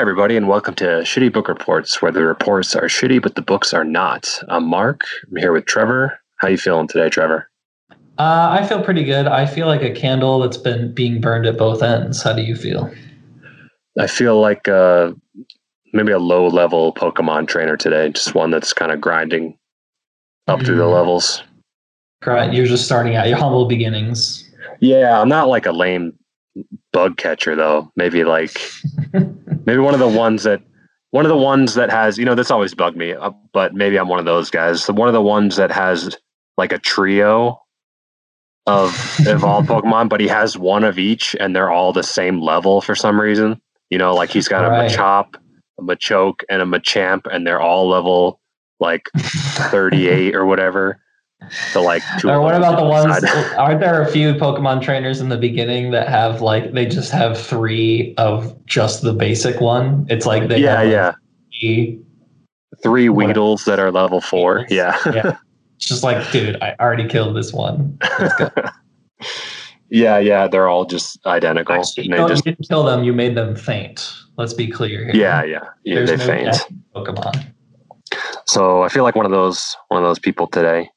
Hi, everybody, and welcome to Shitty Book Reports, where the reports are shitty, but the books are not. I'm Mark. I'm here with Trevor. How you feeling today, Trevor? Uh, I feel pretty good. I feel like a candle that's been being burned at both ends. How do you feel? I feel like uh, maybe a low-level Pokemon trainer today, just one that's kind of grinding up through the Mm. levels. Right, you're just starting out. Your humble beginnings. Yeah, I'm not like a lame bug catcher though. Maybe like maybe one of the ones that one of the ones that has you know this always bugged me, uh, but maybe I'm one of those guys. So one of the ones that has like a trio of evolved Pokemon, but he has one of each, and they're all the same level for some reason. You know, like he's got a Right. Machop, a Machoke, and a Machamp, and they're all level like 38 or whatever. So like two. or what about the ones? Aren't there a few Pokemon trainers in the beginning that have like they just have three of just the basic one? It's like they yeah, yeah. three- Three Weedles that are level four. Weedles? Yeah. yeah. It's just like, dude, I already killed this one. yeah, yeah, they're all just identical. Actually, no, just you didn't kill them. You made them faint. Let's be clear here. yeah, yeah, yeah, There's they no faint. Pokemon. So I feel like one of those one of those people today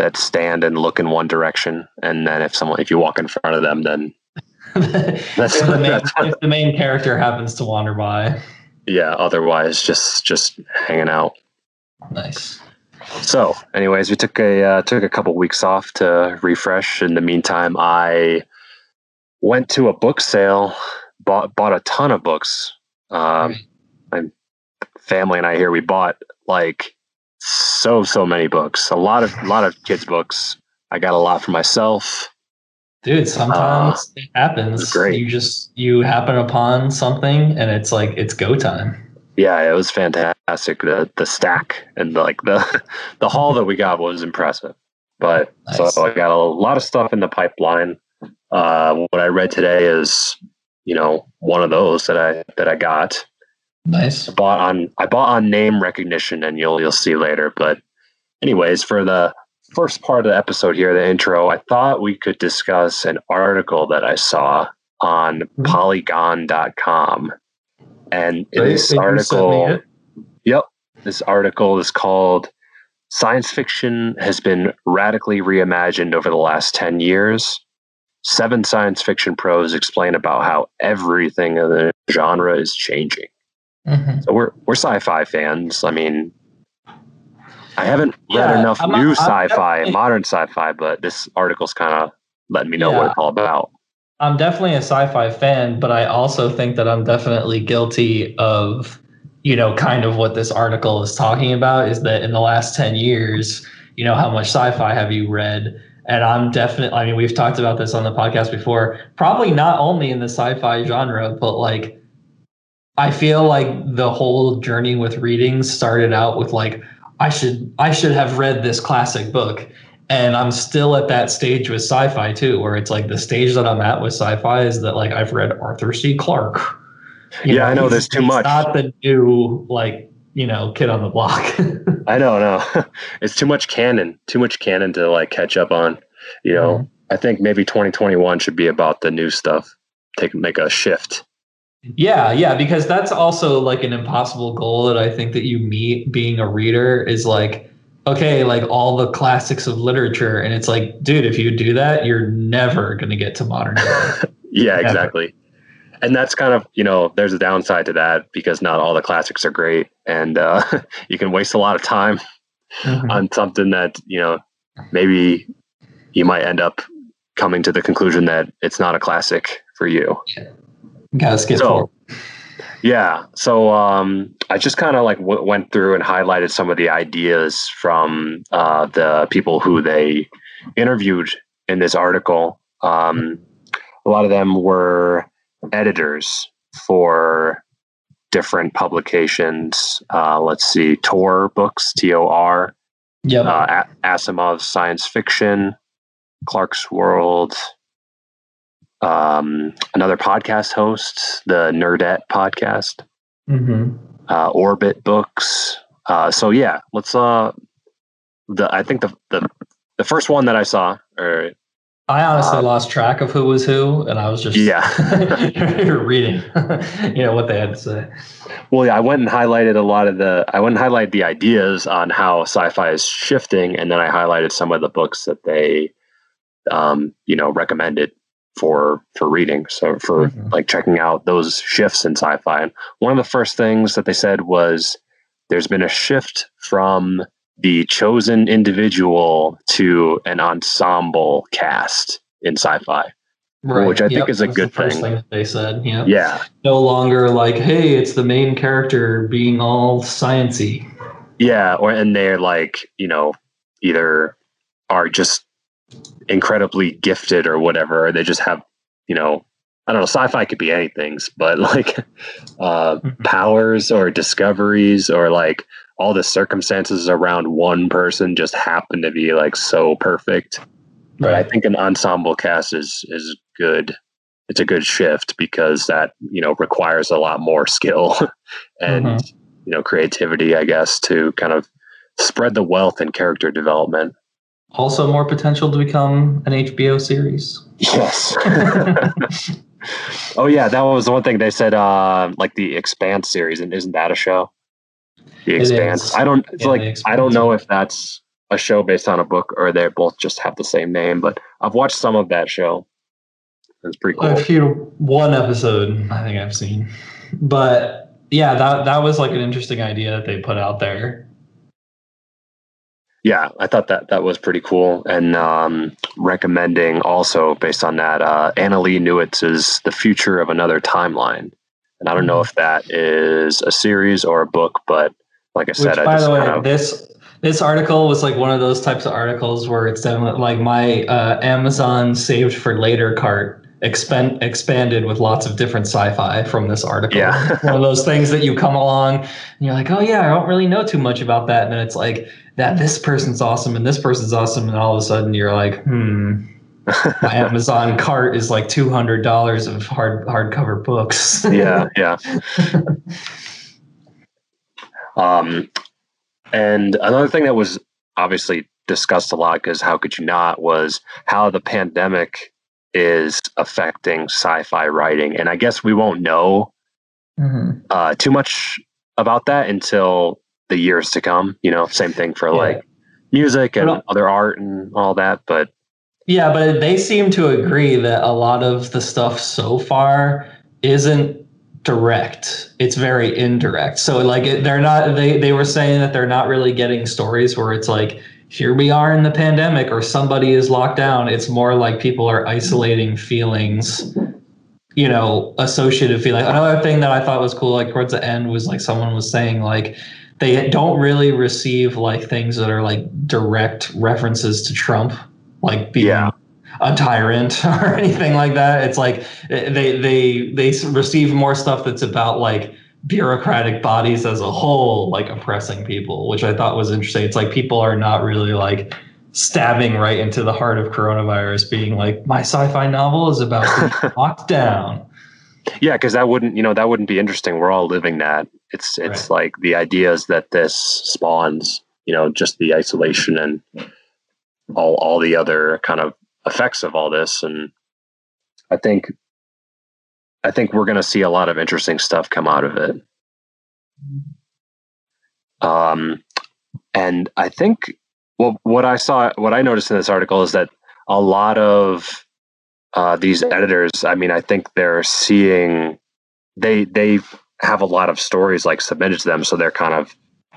that stand and look in one direction, and then if someone if you walk in front of them, then That's- if, the main, that's- if the main character happens to wander by. yeah, otherwise just just hanging out. Nice. So, anyways, we took a uh, took a couple weeks off to refresh. In the meantime, I went to a book sale, bought bought a ton of books. Um, my family and I here we bought like so so many books, a lot of a lot of kids books. I got a lot for myself. Dude, sometimes it happens. great. You just you happen upon something and it's like it's go time. Yeah, it was fantastic. The the stack and the, like the the haul that we got was impressive. But Nice. so I got a lot of stuff in the pipeline. Uh, what I read today is, you know, one of those that I that I got. Nice. I bought on I bought on name recognition, and you'll you'll see later. But anyways, for the first part of the episode here, the intro, I thought we could discuss an article that I saw on Mhm. Polygon.com, and They- this they do send me article. Yep. This article is called Science Fiction Has Been Radically Reimagined Over the Last 10 Years. Seven science fiction pros explain about how everything in the genre is changing. Mhm. So we're we're sci-fi fans. I mean, I haven't read enough I'm- new I'm sci-fi, modern sci-fi, but this article's kind of letting me know Yeah. what it's all about. I'm definitely a sci-fi fan, but I also think that I'm definitely guilty of, you know, kind of what this article is talking about is that in the last 10 years, you know, how much sci-fi have you read? And I'm definitely, I mean, we've talked about this on the podcast before, probably not only in the sci-fi genre, but like, I feel like the whole journey with reading started out with like, I should, I should have read this classic book and I'm still at that stage with sci-fi too, where it's like the stage that I'm at with sci-fi is that like I've read Arthur C. Clarke. Yeah, I know there's too much. Not the new like you know kid on the block. I don't know. it's too much canon, too much canon to like catch up on. You know, Mm-hmm. I think maybe 2021 should be about the new stuff. Take make a shift. Yeah, yeah, because that's also like an impossible goal that I think that you meet being a reader is like okay, like all the classics of literature, and it's like, dude, if you do that, you're never gonna get to modern day. Yeah, Never. exactly. And that's kind of you know, there's a downside to that because not all the classics are great, and uh, you can waste a lot of time Mhm. on something that you know maybe you might end up coming to the conclusion that it's not a classic for you. Gotta skip So- forward. Yeah. So um, I just kind of like w- went through and highlighted some of the ideas from uh, the people who they interviewed in this article. Um, a lot of them were editors for different publications. Uh, let's see, Tor Books, T O R, Yep. uh, A- Asimov's Science Fiction, Clarkesworld, um, another podcast host, the Nerdette podcast, hmm uh, Orbit Books. Uh, so yeah, let's. Uh, the I think the the the first one that I saw, or I honestly um, lost track of who was who, and I was just yeah reading, you know, what they had to say. Well, yeah, I went and highlighted a lot of the. I went and highlighted the ideas on how sci-fi is shifting, and then I highlighted some of the books that they, um, you know, recommended for for reading. So for mm-hmm. like checking out those shifts in sci-fi. And one of the first things that they said was there's been a shift from the chosen individual to an ensemble cast in sci-fi. Right. Which I yep. think is a good thing. thing they said, yeah. Yeah. No longer like, hey, it's the main character being all sciency. Yeah, or and they're like, you know, either are just incredibly gifted or whatever, or they just have, you know, I don't know, sci-fi could be anything, but like uh, mm-hmm. powers or discoveries or like all the circumstances around one person just happen to be like so perfect. Right. But I think an ensemble cast is is good. It's a good shift because that you know requires a lot more skill and mm-hmm. you know creativity, I guess, to kind of spread the wealth and character development. Also, more potential to become an HBO series. Yes. oh yeah, that was the one thing they said. Uh, like the Expanse series, and isn't that a show? The Expanse. I don't. It's yeah, like I don't know if that's a show based on a book or they both just have the same name. But I've watched some of that show. It's pretty cool. A few one episode I think I've seen, but yeah, that that was like an interesting idea that they put out there. Yeah, I thought that that was pretty cool, and um, recommending also based on that, uh, Annalee Newitz's "The Future of Another Timeline," and I don't know if that is a series or a book, but like I said, Which, by the way, kind of, this this article was like one of those types of articles where it's definitely like my uh, Amazon saved for later cart expand expanded with lots of different sci-fi from this article. Yeah. one of those things that you come along and you're like, oh yeah, I don't really know too much about that, and then it's like that this person's awesome and this person's awesome, and all of a sudden you're like, hmm. my Amazon cart is like two hundred dollars of hard hardcover books. yeah, yeah. Um, and another thing that was obviously discussed a lot because how could you not was how the pandemic is affecting sci-fi writing, and I guess we won't know mm-hmm. uh, too much about that until the years to come. You know, same thing for yeah. like music and well, other art and all that, but. Yeah, but they seem to agree that a lot of the stuff so far isn't direct it's very indirect so like they're not they they were saying that they're not really getting stories where it's like here we are in the pandemic or somebody is locked down it's more like people are isolating feelings you know associative feeling another thing that i thought was cool like towards the end was like someone was saying like they don't really receive like things that are like direct references to trump like being yeah a tyrant or anything like that. It's like they they they receive more stuff that's about like bureaucratic bodies as a whole like oppressing people, which I thought was interesting. It's like people are not really like stabbing right into the heart of coronavirus, being like, my sci-fi novel is about to be locked down. Yeah, because that wouldn't, you know, that wouldn't be interesting. We're all living that. It's it's right. like the ideas that this spawns, you know, just the isolation and all all the other kind of effects of all this and i think i think we're going to see a lot of interesting stuff come out of it um and i think well what i saw what i noticed in this article is that a lot of uh, these editors i mean i think they're seeing they they have a lot of stories like submitted to them so they're kind of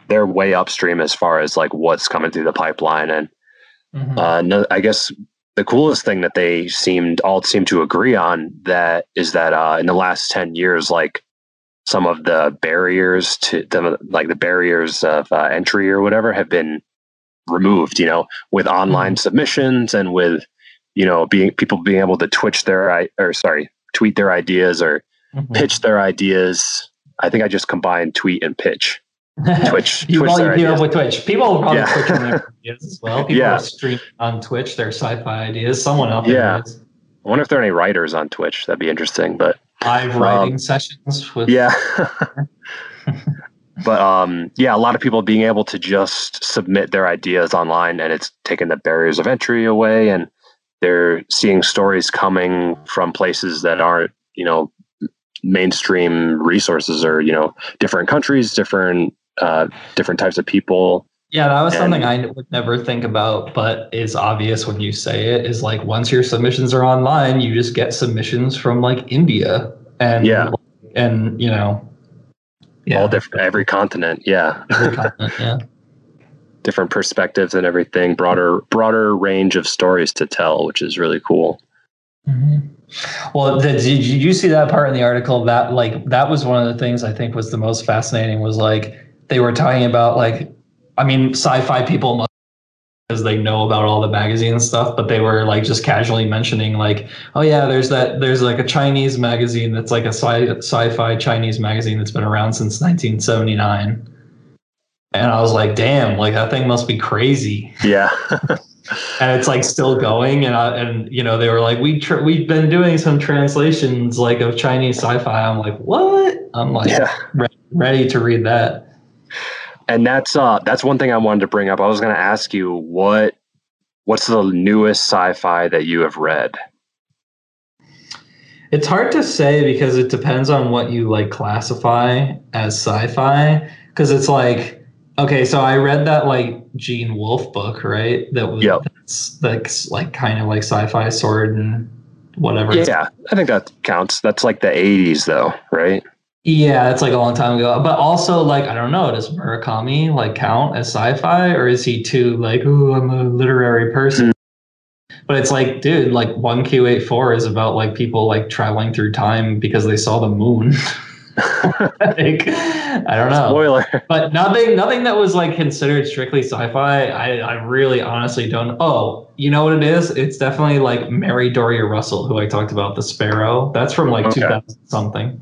they're way upstream as far as like what's coming through the pipeline and mm-hmm. uh, no, i guess the coolest thing that they seemed all seem to agree on that is that uh, in the last 10 years like some of the barriers to the like the barriers of uh, entry or whatever have been removed you know with online mm-hmm. submissions and with you know being people being able to twitch their or sorry tweet their ideas or mm-hmm. pitch their ideas i think i just combined tweet and pitch Twitch. you Twitch you up with Twitch. People probably yeah. Twitch their ideas as well. People yeah. stream on Twitch their sci-fi ideas. Someone else. Yeah. I wonder if there are any writers on Twitch. That'd be interesting. But live writing um, sessions with. Yeah. but um, yeah, a lot of people being able to just submit their ideas online, and it's taken the barriers of entry away, and they're seeing stories coming from places that aren't you know mainstream resources or you know different countries different uh, different types of people. Yeah that was and, something i would never think about but is obvious when you say it is like once your submissions are online you just get submissions from like india and yeah. and you know yeah. all different every continent yeah. Every continent yeah different perspectives and everything broader broader range of stories to tell which is really cool. Mm-hmm. well the, did you see that part in the article? That like that was one of the things i think was the most fascinating was like they were talking about like i mean sci-fi people must because they know about all the magazine stuff but they were like just casually mentioning like oh yeah there's that there's like a chinese magazine that's like a sci- sci-fi chinese magazine that's been around since 1979 and I was like, damn, like that thing must be crazy. Yeah. and it's like still going. And I, and you know, they were like, we tr- we've been doing some translations like of Chinese sci-fi. I'm like, what? I'm like, yeah. re- ready to read that. And that's uh that's one thing I wanted to bring up. I was going to ask you what what's the newest sci-fi that you have read? It's hard to say because it depends on what you like classify as sci-fi. Because it's like Okay, so I read that like Gene Wolfe book, right? That was yep. that's, that's like kind of like sci-fi sword and whatever. Yeah, I think that counts. That's like the '80s, though, right? Yeah, it's like a long time ago. But also, like, I don't know, does Murakami like count as sci-fi, or is he too like, oh, I'm a literary person? Mm. But it's like, dude, like one Q eight four is about like people like traveling through time because they saw the moon. like, I don't know. Spoiler. But nothing, nothing that was like considered strictly sci-fi. I, I really, honestly don't. Oh, you know what it is? It's definitely like Mary Doria Russell, who I talked about, the Sparrow. That's from like okay. 2000 something.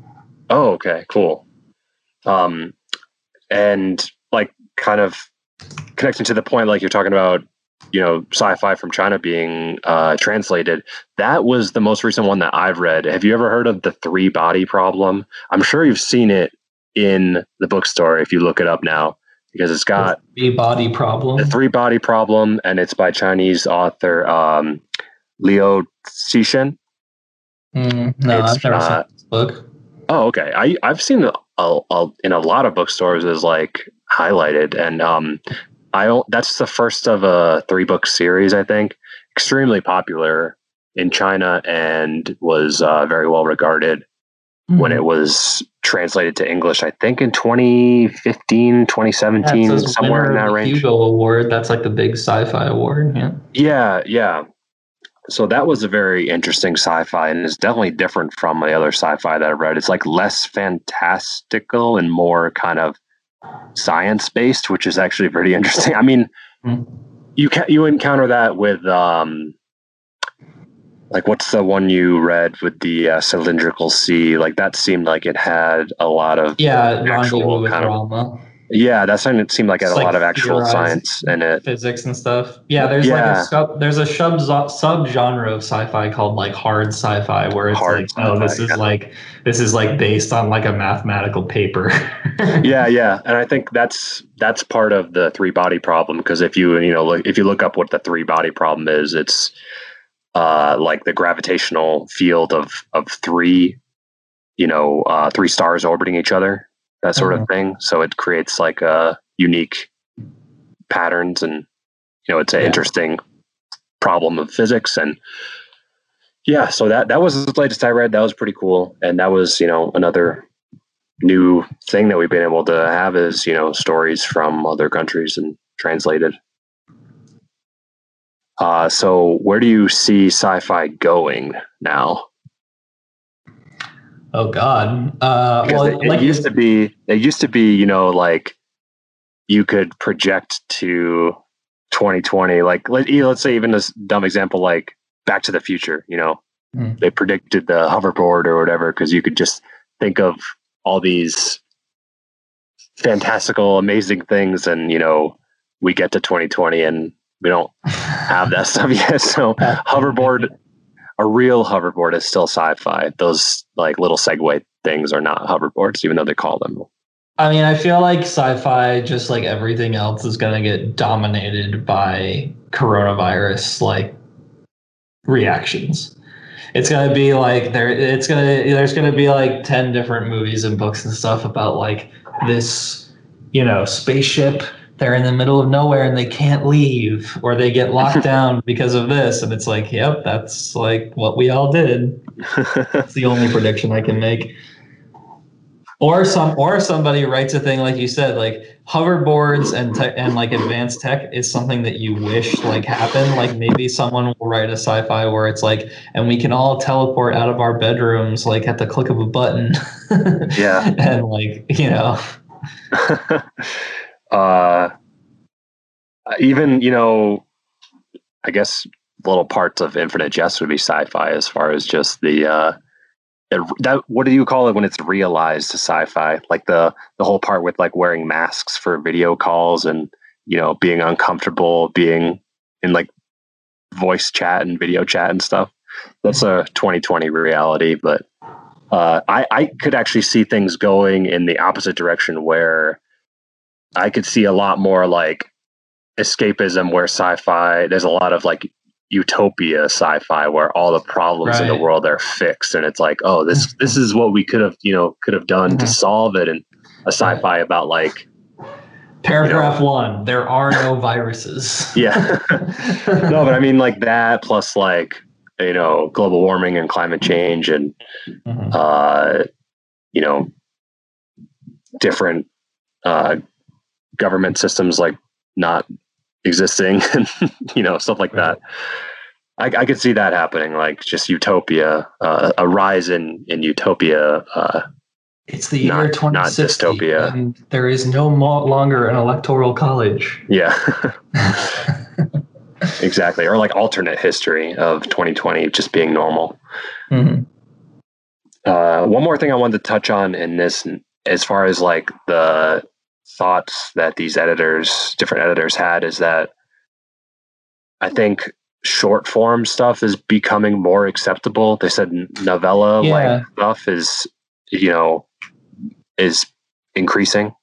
Oh, okay, cool. Um, and like kind of connecting to the point, like you're talking about you know sci-fi from China being uh, translated. That was the most recent one that I've read. Have you ever heard of the three body problem? I'm sure you've seen it in the bookstore if you look it up now because it's got the three body problem. The three body problem, and it's by Chinese author um, Liu Cixin. Mm, no, it's, I've never seen this book. Oh, okay. I I've seen it a, a, in a lot of bookstores is like highlighted, and um, I don't. that's the first of a three book series. I think extremely popular in China and was uh, very well regarded mm-hmm. when it was translated to English. I think in 2015, 2017, yeah, somewhere in that range. Hugo Award. That's like the big sci-fi award. Yeah. Yeah, yeah. So that was a very interesting sci-fi, and it's definitely different from the other sci-fi that I've read. It's like less fantastical and more kind of science based, which is actually pretty interesting. I mean, mm-hmm. you can you encounter that with um, like what's the one you read with the uh, cylindrical sea? Like that seemed like it had a lot of yeah, actual kind of. Yeah, that seemed like it had a like lot of actual science in it, physics and stuff. Yeah, there's yeah. like a sub, there's a sub sub genre of sci-fi called like hard sci-fi, where it's hard like, oh, this is yeah. like this is like based on like a mathematical paper. yeah, yeah, and I think that's that's part of the three body problem because if you you know look, if you look up what the three body problem is, it's uh, like the gravitational field of of three, you know, uh, three stars orbiting each other that sort of thing. So it creates like a unique patterns and you know it's an yeah. interesting problem of physics. And yeah so that that was the latest i read. That was pretty cool. And that was you know another new thing that we've been able to have is you know stories from other countries and translated. Uh, so where do you see sci-fi going now Oh God. Uh, well, it, like used to be. It used to be. You know, like you could project to 2020. Like let, let's say even this dumb example, like Back to the Future. You know, mm. they predicted the hoverboard or whatever because you could just think of all these fantastical, amazing things, and you know, we get to 2020 and we don't have that stuff yet. So hoverboard a real hoverboard is still sci-fi. Those like little Segway things are not hoverboards, even though they call them. I mean, I feel like sci-fi, just like everything else, is going to get dominated by coronavirus. Like, reactions. It's gonna be like there. It's gonna there's gonna be like ten different movies and books and stuff about like this, you know, spaceship. They're in the middle of nowhere and they can't leave, or they get locked down because of this. And it's like, yep, that's like what we all did. That's the only prediction I can make. Or some or somebody writes a thing like you said like hoverboards and te- and like advanced tech is something that you wish like happened. Like maybe someone will write a sci-fi where it's like and we can all teleport out of our bedrooms like at the click of a button. Yeah. And like you know uh even you know i guess little parts of infinite jest would be sci-fi as far as just the uh that what do you call it when it's realized sci-fi? Like the the whole part with like wearing masks for video calls and you know being uncomfortable being in like voice chat and video chat and stuff. That's a 2020 reality but uh, I, I could actually see things going in the opposite direction where i could see a lot more like escapism where sci-fi there's a lot of like utopia sci-fi where all the problems right. in the world are fixed and it's like oh this mm-hmm. this is what we could have you know could have done mm-hmm. to solve it and a sci-fi about like paragraph you know, one there are no viruses yeah no but i mean like that plus like you know global warming and climate change and mm-hmm. uh you know different uh government systems like not existing and you know stuff like right. that I, I, could see that happening like just utopia uh, a rise in in utopia uh, it's the year 2060 not dystopia and there is no more longer an electoral college yeah exactly or like alternate history of 2020 just being normal mm-hmm. uh, one more thing i wanted to touch on in this as far as like the thoughts that these editors, different editors had is that I think short form stuff is becoming more acceptable. They said novella yeah. like stuff is, you know, is increasing.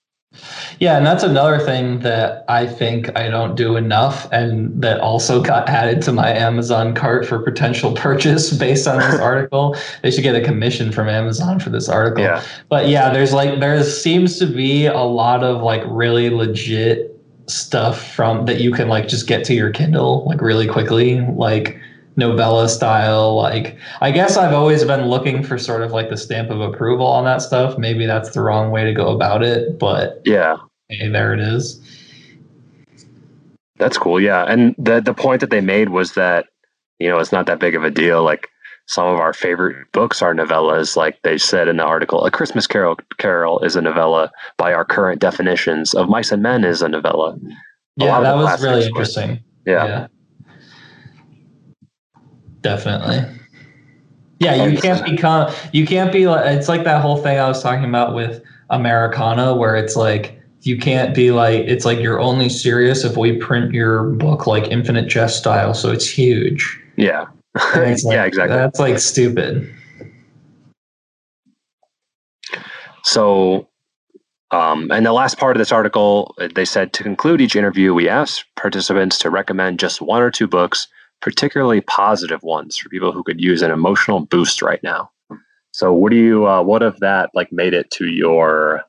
Yeah, and that's another thing that I think I don't do enough, and that also got added to my Amazon cart for potential purchase based on this article. They should get a commission from Amazon for this article. Yeah. But yeah, there's like there seems to be a lot of like really legit stuff from that you can like just get to your Kindle like really quickly, like novella style like i guess i've always been looking for sort of like the stamp of approval on that stuff. Maybe that's the wrong way to go about it but yeah. hey, there it is. That's cool yeah and the the point that they made was that you know it's not that big of a deal like some of our favorite books are novellas like they said in the article a christmas carol carol is a novella by our current definitions of mice and men is a novella. A yeah that was really interesting. Yeah. yeah Definitely. Yeah, you can't become you can't be like it's like that whole thing I was talking about with Americana where it's like you can't be like it's like you're only serious if we print your book like infinite jest style so it's huge. Yeah. Like, yeah, exactly. That's like stupid. So um, and the last part of this article, they said to conclude each interview, we asked participants to recommend just one or two books particularly positive ones for people who could use an emotional boost right now. So, what do you, uh, what of that like made it to your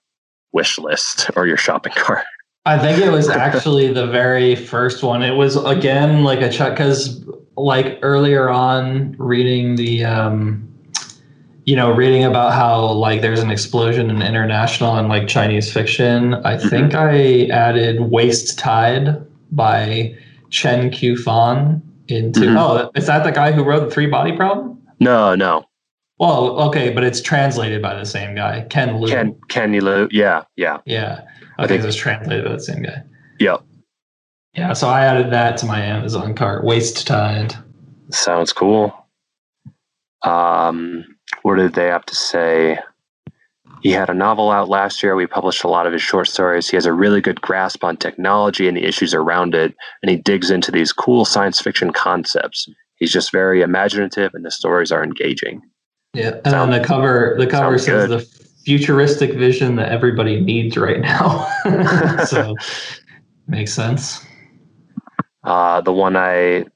wish list or your shopping cart? I think it was actually the very first one. It was again like a check because, like earlier on, reading the, um, you know, reading about how like there's an explosion in international and like Chinese fiction. I mm-hmm. think I added Waste Tide by Chen Qiufan into mm-hmm. oh is that the guy who wrote the three body problem? No no. Well okay but it's translated by the same guy ken liu. Ken kenny liu yeah yeah. Yeah i think it was translated by the same guy. Yep yeah so i added that to my amazon cart. Waste tide sounds cool. Um what did they have to say he had a novel out last year. We published a lot of his short stories. He has a really good grasp on technology and the issues around it, and he digs into these cool science fiction concepts. He's just very imaginative, and the stories are engaging. Yeah, and sounds, on the cover, the cover says good. the futuristic vision that everybody needs right now. so makes sense. Uh, the one I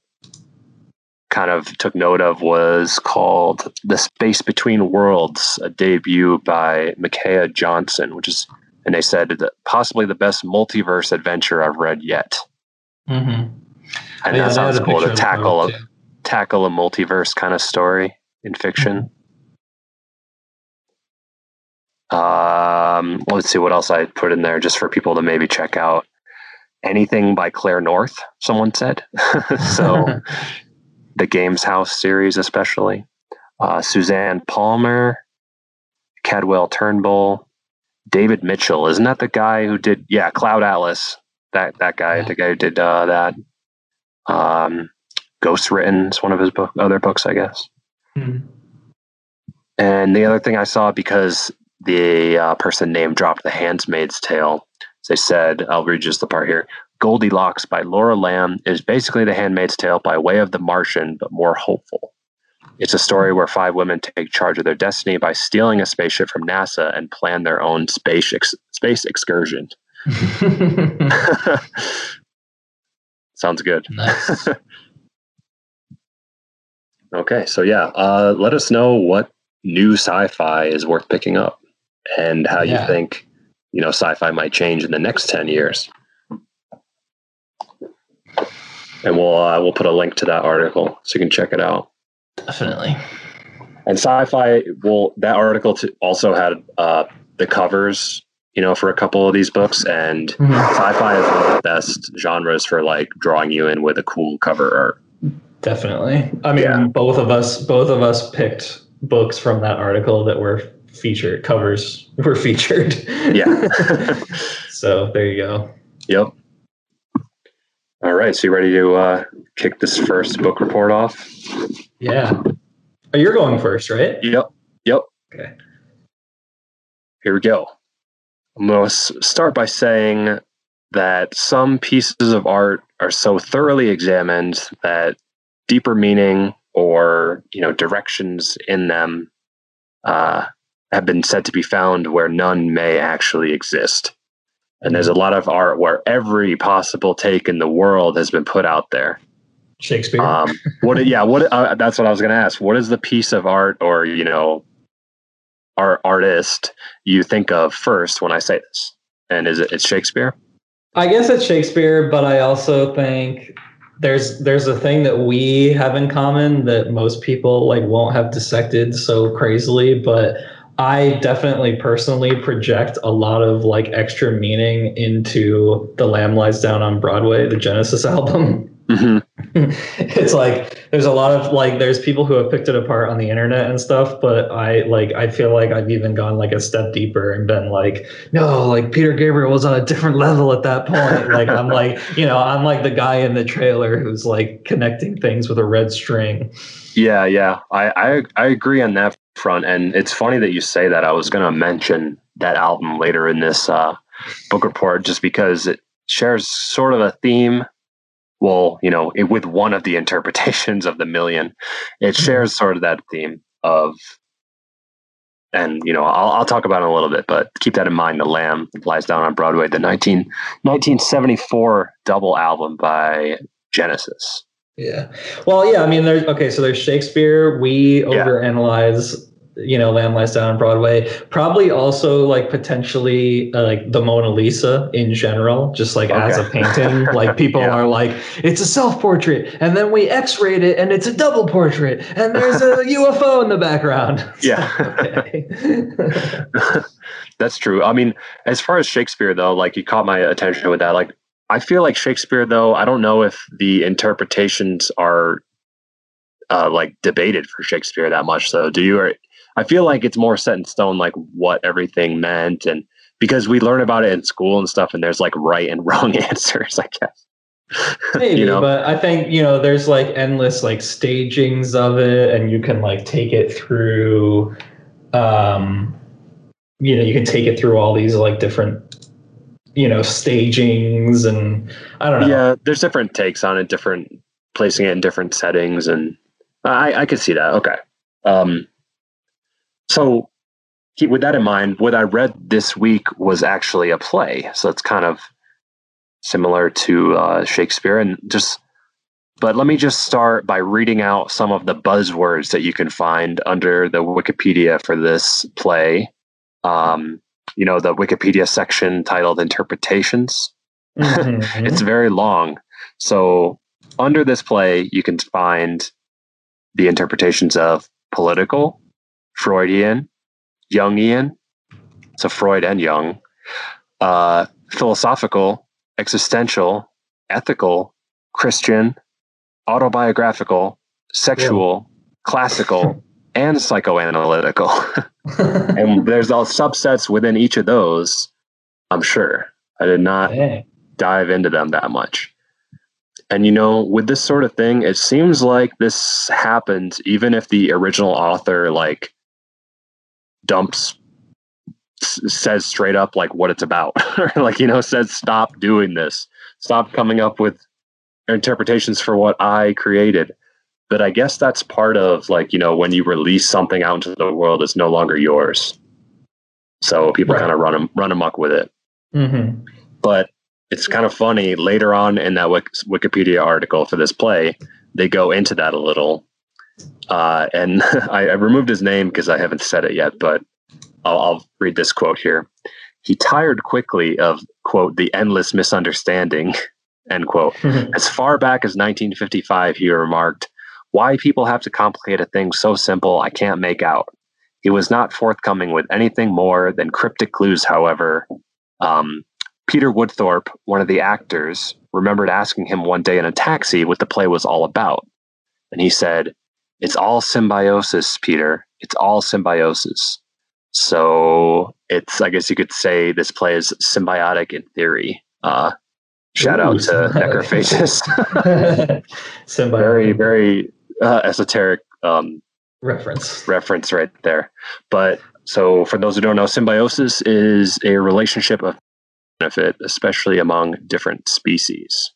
kind of took note of was called The Space Between Worlds, a debut by Micaiah Johnson, which is, and they said that possibly the best multiverse adventure I've read yet. Mm-hmm. And that sounds cool to tackle a, tackle a multiverse kind of story in fiction. Um, let's see what else I put in there just for people to maybe check out. Anything by Claire North, someone said. so the Gameshouse series, especially. Uh, Suzanne Palmer, Cadwell Turnbull, David Mitchell. Isn't that the guy who did? Yeah, Cloud Atlas. That that guy, Yeah. the guy who did uh, that. Um, Ghostwritten is one of his book, other books, I guess. Mhm. And the other thing I saw because the uh, person name dropped the Handmaid's Tale, they said, I'll read just the part here. Goldilocks by Laura Lam is basically the Handmaid's Tale by way of The Martian, but more hopeful. It's a story where five women take charge of their destiny by stealing a spaceship from NASA and plan their own space ex- space excursion. Sounds good. nice. Okay, so yeah, uh, let us know what new sci-fi is worth picking up, and how Yeah. you think you know sci-fi might change in the next ten years. And we'll uh, we'll put a link to that article so you can check it out. Definitely. And sci-fi, well, that article t- also had uh, the covers, you know, for a couple of these books, and Mhm. sci-fi is one of the best genres for like drawing you in with a cool cover art. Definitely. I mean, Yeah. both of us, both of us picked books from that article that were featured. Covers were featured. Yeah. so there you go. Yep. All right. So you ready to uh, kick this first book report off? Yeah. Oh, you're going first, right? Yep. Yep. Okay. Here we go. I'm going to start by saying that some pieces of art are so thoroughly examined that deeper meaning or you know directions in them uh, have been said to be found where none may actually exist. And there's a lot of art where every possible take in the world has been put out there. Shakespeare. Um, what? Yeah. What? Uh, that's what I was going to ask. What is the piece of art, or you know, art artist you think of first when I say this? And is it? It's Shakespeare. I guess it's Shakespeare, but I also think there's there's a thing that we have in common that most people like won't have dissected so crazily, but I definitely personally project a lot of like extra meaning into The Lamb Lies Down on Broadway, the Genesis album. hmm it's like there's a lot of like there's people who have picked it apart on the internet and stuff but i like i feel like i've even gone like a step deeper and been like no like peter gabriel was on a different level at that point like i'm like you know i'm like the guy in the trailer who's like connecting things with a red string Yeah. Yeah. I, I I agree on that front. And it's funny that you say that. I was going to mention that album later in this uh, book report, just because it shares sort of a theme. Well, you know, it, with one of the interpretations of the million, it shares sort of that theme of and you know I'll, I'll talk about it in a little bit but keep that in mind the lamb lies down on broadway the 19, 1974 double album by genesis yeah well yeah i mean there's okay so there's shakespeare we overanalyze you know lamb lies down on broadway probably also like potentially uh, like the mona lisa in general just like as a painting like people Yeah. are like it's a self-portrait and then we x-rayed it and it's a double portrait and there's a ufo in the background Yeah. That's true. I mean, as far as Shakespeare, though, like you caught my attention with that. Like, I feel like Shakespeare, though, I don't know if the interpretations are uh, like debated for Shakespeare that much. So, do you? Or, I feel like it's more set in stone, like what everything meant, and because we learn about it in school and stuff, and there's like right and wrong answers, I guess. Maybe, you know? but I think you know there's like endless like stagings of it, and you can like take it through. Um, you know, you can take it through all these like different, you know, stagings, and I don't know. Yeah, there's different takes on it, different placing it in different settings, and I, I could see that. Okay. Um, so, keep with that in mind, what I read this week was actually a play. So it's kind of similar to uh, Shakespeare, and just but let me just start by reading out some of the buzzwords that you can find under the Wikipedia for this play. Um, you know, the Wikipedia section titled Interpretations. Mm-hmm. it's very long. So, under this play, you can find the interpretations of political, Freudian, Jungian, so Freud and Jung, uh, philosophical, existential, ethical, Christian, autobiographical, sexual, yeah. classical, and psychoanalytical. and there's all subsets within each of those, I'm sure. I did not dive into them that much. And you know, with this sort of thing, it seems like this happens even if the original author like dumps says straight up like what it's about like you know says stop doing this stop coming up with interpretations for what i created but i guess that's part of like you know when you release something out into the world it's no longer yours so people right. kind of run run amok with it mm-hmm. but it's kind of funny later on in that wikipedia article for this play they go into that a little uh, and I, I, removed his name because i haven't said it yet but I'll, I'll read this quote here. He tired quickly of, quote, the endless misunderstanding, end quote. as far back as 1955, he remarked, Why people have to complicate a thing so simple I can't make out. He was not forthcoming with anything more than cryptic clues, however. Um, Peter Woodthorpe, one of the actors, remembered asking him one day in a taxi what the play was all about. And he said, It's all symbiosis, Peter. It's all symbiosis. So it's, I guess you could say, this play is symbiotic in theory. Uh, shout Ooh, out to Necrophagist. Symbiotic. Very, very uh, esoteric um, reference. Reference right there. But so, for those who don't know, symbiosis is a relationship of benefit, especially among different species.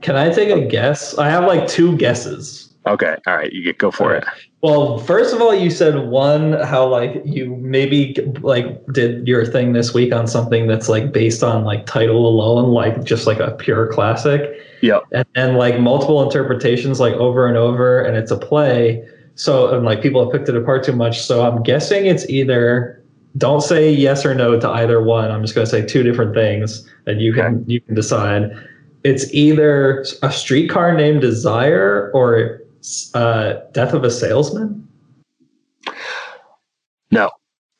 Can I take a guess? I have like two guesses. Okay. All right. You get go for it. Well, first of all, you said one how like you maybe like did your thing this week on something that's like based on like title alone, like just like a pure classic. Yeah. And, and like multiple interpretations like over and over and it's a play. So and like people have picked it apart too much. So I'm guessing it's either don't say yes or no to either one. I'm just gonna say two different things and you can okay. you can decide. It's either a streetcar named Desire or uh, Death of a Salesman? No,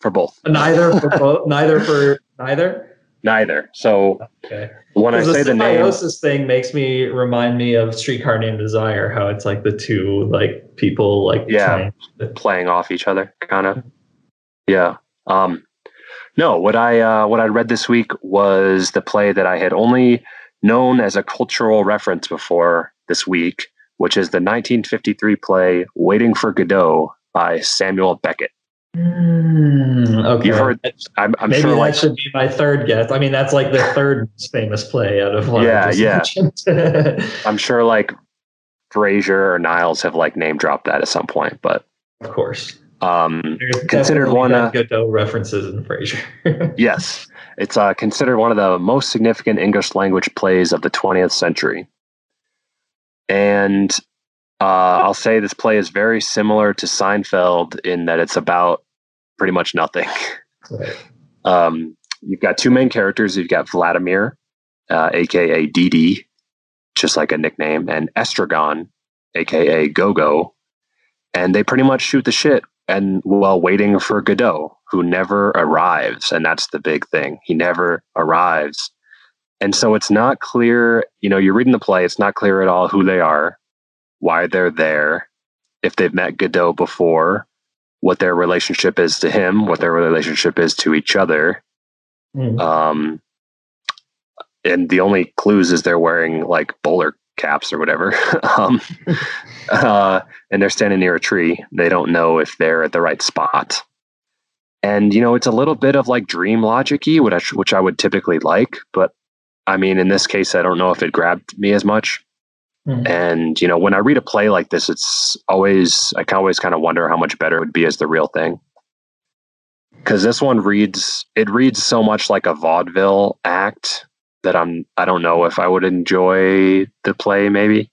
for both. Neither for both. neither for neither. Neither. So okay. when I say the, the name, thing makes me remind me of Streetcar Named Desire. How it's like the two like people like yeah playing, playing off each other, kind of. Yeah. Um, no, what I uh, what I read this week was the play that I had only known as a cultural reference before this week, which is the 1953 play Waiting for Godot by Samuel Beckett. Mm, okay. You've heard, I'm, I'm Maybe sure that like, should be my third guess. I mean, that's like the third famous play out of one. Yeah, yeah. I'm sure like Frasier or Niles have like name dropped that at some point, but of course. Um, considered one of Godot references in Frasier. yes, it's uh, considered one of the most significant English language plays of the 20th century. And uh, I'll say this play is very similar to Seinfeld in that it's about pretty much nothing. Right. Um, you've got two main characters. You've got Vladimir, uh, aka Didi, just like a nickname, and Estragon, aka Gogo, and they pretty much shoot the shit and while waiting for Godot, who never arrives, and that's the big thing. He never arrives. And so it's not clear, you know, you're reading the play, it's not clear at all who they are, why they're there, if they've met Godot before, what their relationship is to him, what their relationship is to each other. Mm. Um, and the only clues is they're wearing like bowler caps or whatever. um, uh, and they're standing near a tree. They don't know if they're at the right spot. And you know, it's a little bit of like dream logicy, which I, which I would typically like, but I mean, in this case, I don't know if it grabbed me as much. Mm. And, you know, when I read a play like this, it's always, I can always kind of wonder how much better it would be as the real thing. Cause this one reads, it reads so much like a vaudeville act that I'm, I don't know if I would enjoy the play maybe.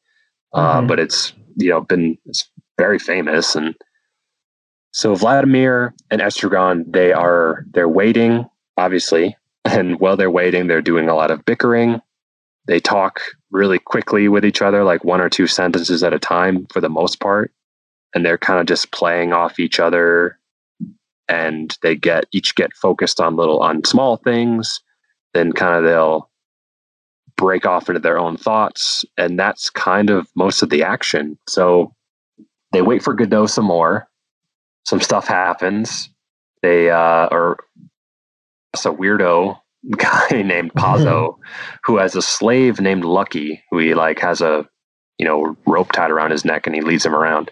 uh, mm-hmm. but it's you know been it's very famous and so Vladimir and Estragon they are they're waiting obviously and while they're waiting they're doing a lot of bickering. They talk really quickly with each other like one or two sentences at a time for the most part. And they're kind of just playing off each other. And they get each get focused on little on small things. Then kind of they'll break off into their own thoughts. And that's kind of most of the action. So they wait for godot some more. Some stuff happens. They uh or a weirdo guy named Pozzo who has a slave named Lucky who he like has a you know rope tied around his neck and he leads him around.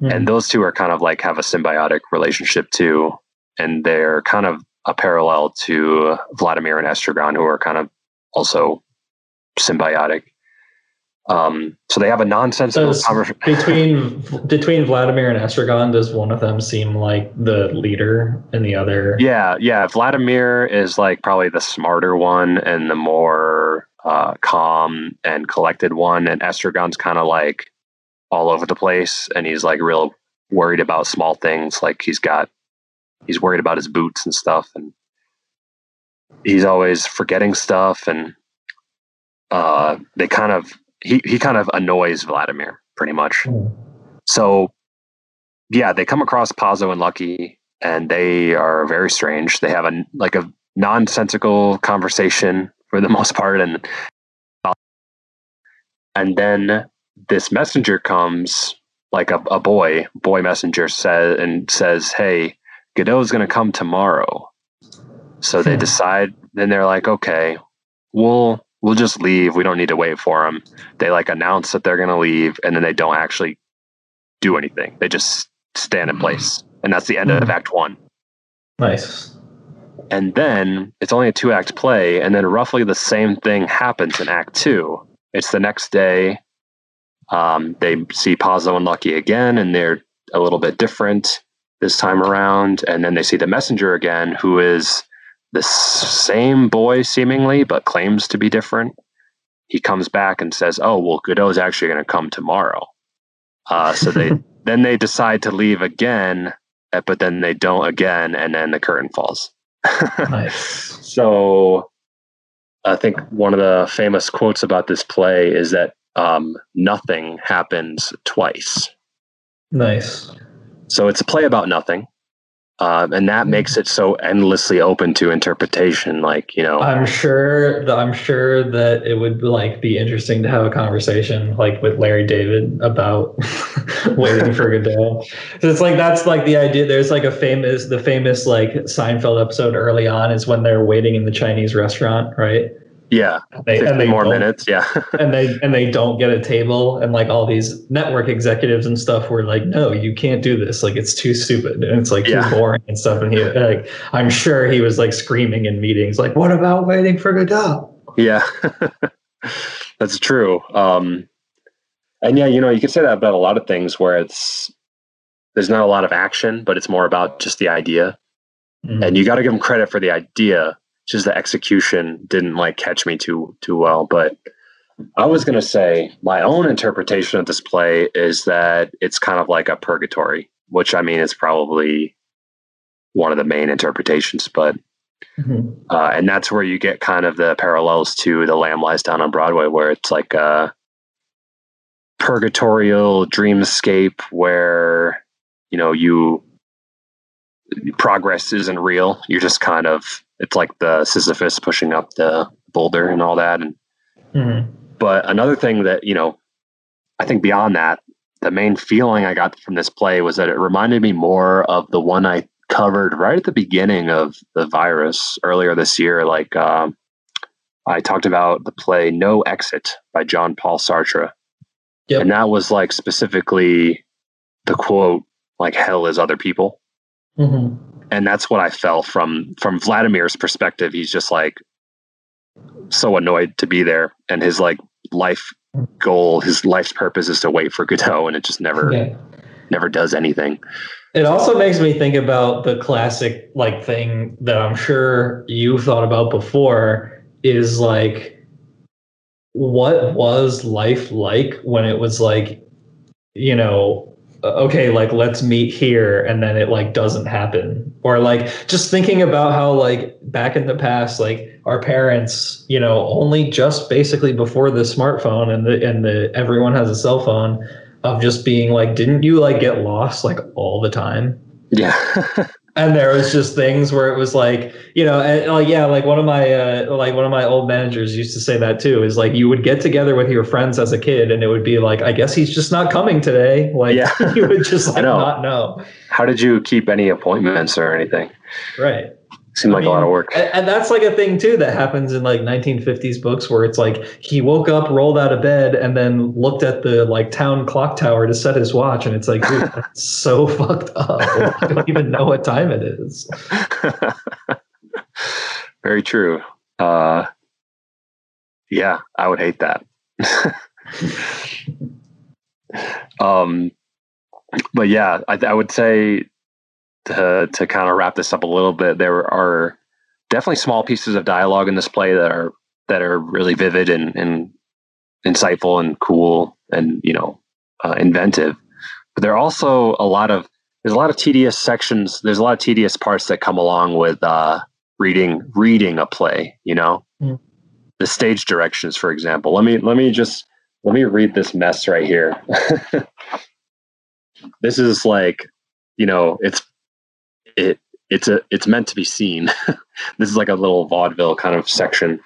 Mm. and those two are kind of like have a symbiotic relationship too. And they're kind of a parallel to Vladimir and Estragon who are kind of also symbiotic um, so they have a nonsensical conversation between between Vladimir and Estragon. Does one of them seem like the leader, and the other? Yeah, yeah. Vladimir is like probably the smarter one and the more uh, calm and collected one, and Estragon's kind of like all over the place, and he's like real worried about small things. Like he's got he's worried about his boots and stuff, and he's always forgetting stuff, and uh, they kind of he he kind of annoys Vladimir pretty much. Mm. So yeah, they come across Pozzo and Lucky, and they are very strange. They have a like a nonsensical conversation for the most part, and and then this messenger comes, like a, a boy, boy messenger says and says, "Hey, Godot's going to come tomorrow." So they hmm. decide. Then they're like, "Okay, we'll we'll just leave. We don't need to wait for them. They like announce that they're going to leave and then they don't actually do anything. They just stand in place. And that's the end mm-hmm. of Act One. Nice. And then it's only a two act play. And then roughly the same thing happens in Act Two. It's the next day. Um, they see Pozzo and Lucky again, and they're a little bit different this time around. And then they see the messenger again, who is the same boy seemingly, but claims to be different. He comes back and says, "Oh, well, Godot's actually going to come tomorrow." Uh, so they then they decide to leave again, eh, but then they don't again, and then the curtain falls. nice. So I think one of the famous quotes about this play is that um, nothing happens twice. Nice. So it's a play about nothing um, and that makes it so endlessly open to interpretation. Like you know, I'm sure I'm sure that it would like be interesting to have a conversation like with Larry David about waiting for Godot. So it's like that's like the idea. There's like a famous the famous like Seinfeld episode early on is when they're waiting in the Chinese restaurant, right? Yeah, they, and they more minutes. Yeah, and they and they don't get a table, and like all these network executives and stuff were like, "No, you can't do this. Like it's too stupid and it's like yeah. too boring and stuff." And he like, I'm sure he was like screaming in meetings, like, "What about waiting for Godot?" Yeah, that's true. Um, and yeah, you know, you could say that about a lot of things where it's there's not a lot of action, but it's more about just the idea, mm-hmm. and you got to give them credit for the idea just the execution didn't like catch me too too well. But I was gonna say my own interpretation of this play is that it's kind of like a purgatory, which I mean is probably one of the main interpretations, but mm-hmm. uh, and that's where you get kind of the parallels to the Lamb Lies Down on Broadway, where it's like a purgatorial dreamscape where you know you progress isn't real. You're just kind of it's like the Sisyphus pushing up the boulder and all that. And mm-hmm. but another thing that you know, I think beyond that, the main feeling I got from this play was that it reminded me more of the one I covered right at the beginning of the virus earlier this year. Like um, I talked about the play No Exit by John Paul Sartre. Yep. And that was like specifically the quote, like hell is other people. Mm-hmm. And that's what I felt from from Vladimir's perspective. He's just like so annoyed to be there, and his like life goal, his life's purpose is to wait for Godot, and it just never yeah. never does anything. It also makes me think about the classic like thing that I'm sure you've thought about before is like what was life like when it was like, you know, okay, like let's meet here and then it like doesn't happen. Or like just thinking about how like back in the past, like our parents, you know, only just basically before the smartphone and the and the everyone has a cell phone of just being like, didn't you like get lost like all the time? Yeah. and there was just things where it was like you know and like yeah like one of my uh, like one of my old managers used to say that too is like you would get together with your friends as a kid and it would be like i guess he's just not coming today like yeah. you would just like know. not know how did you keep any appointments or anything right Seemed like mean, a lot of work. And, and, that's like a thing too that happens in like 1950s books where it's like he woke up, rolled out of bed, and then looked at the like town clock tower to set his watch, and it's like, dude, that's so fucked up. I don't even know what time it is. Very true. Uh, yeah, I would hate that. um, but yeah, I, I would say to to kind of wrap this up a little bit, there are definitely small pieces of dialogue in this play that are that are really vivid and, and insightful and cool and you know uh, inventive. But there are also a lot of there's a lot of tedious sections. There's a lot of tedious parts that come along with uh, reading reading a play. You know, mm. the stage directions, for example. Let me let me just let me read this mess right here. this is like you know it's it it's a it's meant to be seen. this is like a little vaudeville kind of section.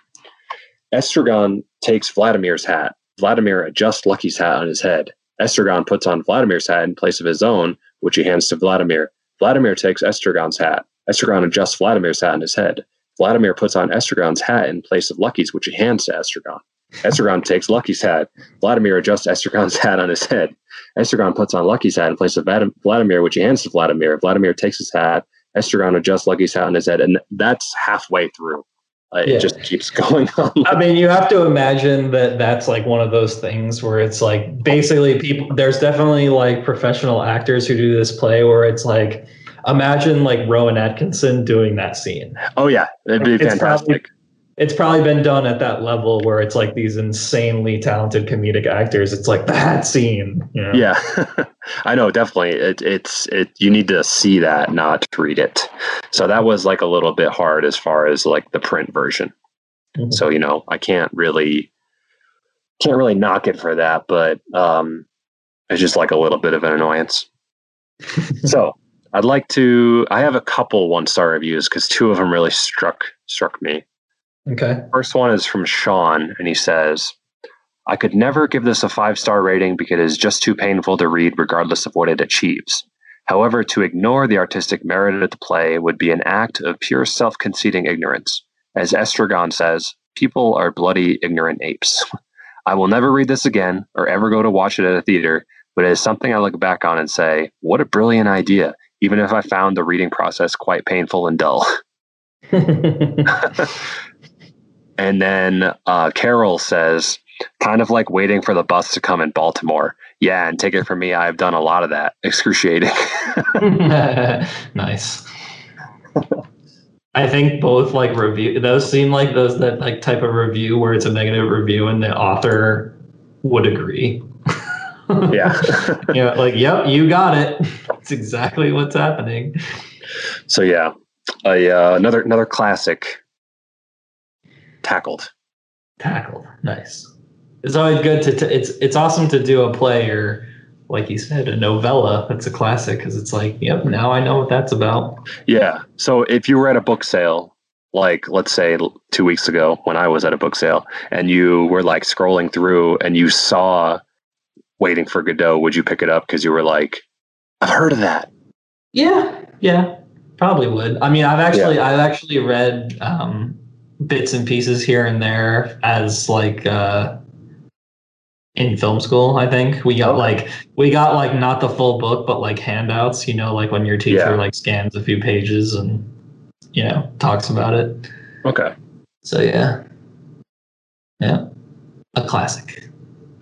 Estragon takes Vladimir's hat. Vladimir adjusts Lucky's hat on his head. Estragon puts on Vladimir's hat in place of his own, which he hands to Vladimir. Vladimir takes Estragon's hat. Estragon adjusts Vladimir's hat on his head. Vladimir puts on Estragon's hat in place of Lucky's, which he hands to Estragon. Estragon takes Lucky's hat. Vladimir adjusts Estragon's hat on his head. Estragon puts on Lucky's hat in place of Vladimir, which he hands to Vladimir. Vladimir takes his hat. Estragon adjusts Lucky's hat on his head, and that's halfway through. Uh, yeah. It just keeps going on. I mean, you have to imagine that that's like one of those things where it's like basically people. There's definitely like professional actors who do this play where it's like imagine like Rowan Atkinson doing that scene. Oh yeah, it'd be fantastic. Probably, it's probably been done at that level where it's like these insanely talented comedic actors. It's like that scene. You know? Yeah, I know definitely. It, it's it. You need to see that, not read it. So that was like a little bit hard as far as like the print version. Mm-hmm. So you know, I can't really can't really knock it for that, but um, it's just like a little bit of an annoyance. so I'd like to. I have a couple one star reviews because two of them really struck struck me. Okay. First one is from Sean, and he says, I could never give this a five star rating because it is just too painful to read, regardless of what it achieves. However, to ignore the artistic merit of the play would be an act of pure self conceiting ignorance. As Estragon says, people are bloody ignorant apes. I will never read this again or ever go to watch it at a theater, but it is something I look back on and say, what a brilliant idea, even if I found the reading process quite painful and dull. And then uh, Carol says, kind of like waiting for the bus to come in Baltimore. Yeah, and take it from me, I've done a lot of that. Excruciating. nice. I think both like review those seem like those that like type of review where it's a negative review and the author would agree. yeah. you know, like, yep, you got it. It's exactly what's happening. So yeah, a, uh, another another classic tackled. Tackled. Nice. It's always good to. T- it's it's awesome to do a play or, like you said, a novella. That's a classic because it's like, yep, now I know what that's about. Yeah. So if you were at a book sale, like let's say two weeks ago when I was at a book sale, and you were like scrolling through and you saw Waiting for Godot, would you pick it up because you were like, I've heard of that? Yeah. Yeah. Probably would. I mean, I've actually yeah. I've actually read um, bits and pieces here and there as like uh in film school i think. We got like we got like not the full book but like handouts you know like when your teacher yeah. like scans a few pages and you know talks about it. Okay. So yeah. Yeah. A classic.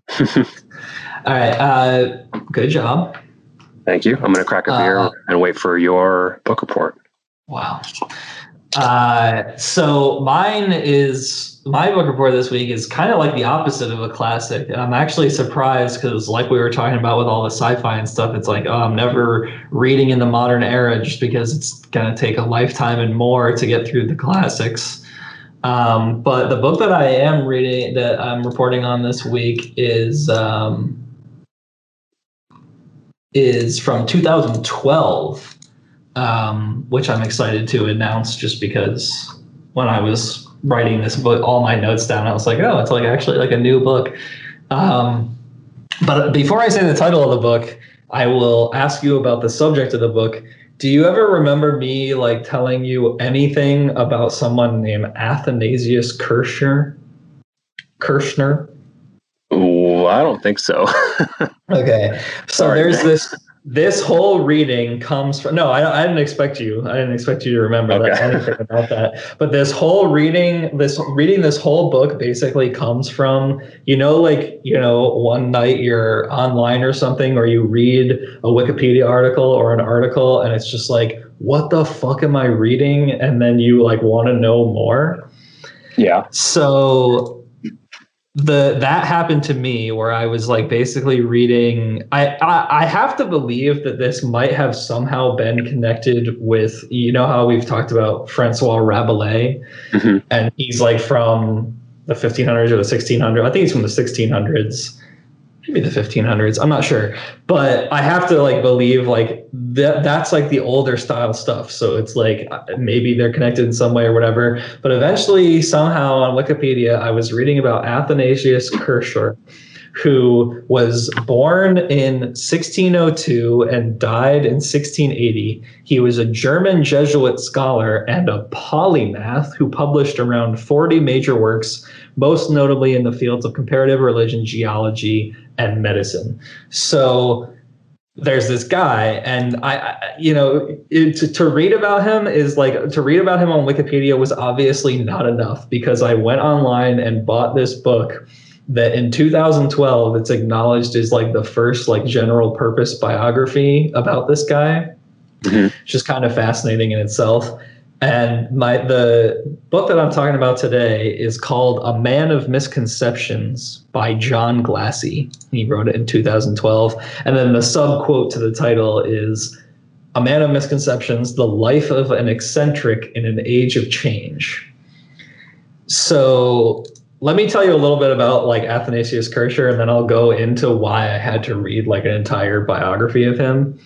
All right uh good job. Thank you. I'm gonna crack a beer uh, and wait for your book report. wow Uh, so mine is my book report this week is kind of like the opposite of a classic, and I'm actually surprised because, like we were talking about with all the sci-fi and stuff, it's like oh, I'm never reading in the modern era just because it's gonna take a lifetime and more to get through the classics. Um, but the book that I am reading that I'm reporting on this week is um, is from 2012 um, which I'm excited to announce just because when I was writing this book, all my notes down, I was like, oh, it's like actually like a new book. Um, but before I say the title of the book, I will ask you about the subject of the book. Do you ever remember me like telling you anything about someone named Athanasius? Kirchner? Ooh, I don't think so. okay. So Sorry, there's man. this this whole reading comes from no I, I didn't expect you. I didn't expect you to remember okay. that, anything about that. But this whole reading this reading this whole book basically comes from you know like you know one night you're online or something or you read a wikipedia article or an article and it's just like what the fuck am i reading? And then you like want to know more? Yeah. So the that happened to me where I was like basically reading. I, I I have to believe that this might have somehow been connected with you know how we've talked about Francois Rabelais, mm-hmm. and he's like from the 1500s or the 1600s. I think he's from the 1600s maybe the 1500s i'm not sure. But i have to like believe like that that's like the older style stuff. So it's like uh, maybe they're connected in some way or whatever. But eventually somehow on wikipedia i was reading about athanasius kircher who was born in 1602 and died in 1680. He was a German Jesuit scholar and a polymath who published around 40 major works, most notably in the fields of comparative religion, geology, and medicine. So there's this guy, and I, I you know, it, to, to read about him is like to read about him on Wikipedia was obviously not enough because I went online and bought this book that in 2012 it's acknowledged as like the first like general purpose biography about this guy. Mm-hmm. It's just kind of fascinating in itself. And my the book that I'm talking about today is called A Man of Misconceptions by John Glassie. He wrote it in 2012. And then the sub quote to the title is A Man of Misconceptions, the life of an eccentric in an age of change. So let me tell you a little bit about like Athanasius Kircher, and then I'll go into why I had to read like an entire biography of him.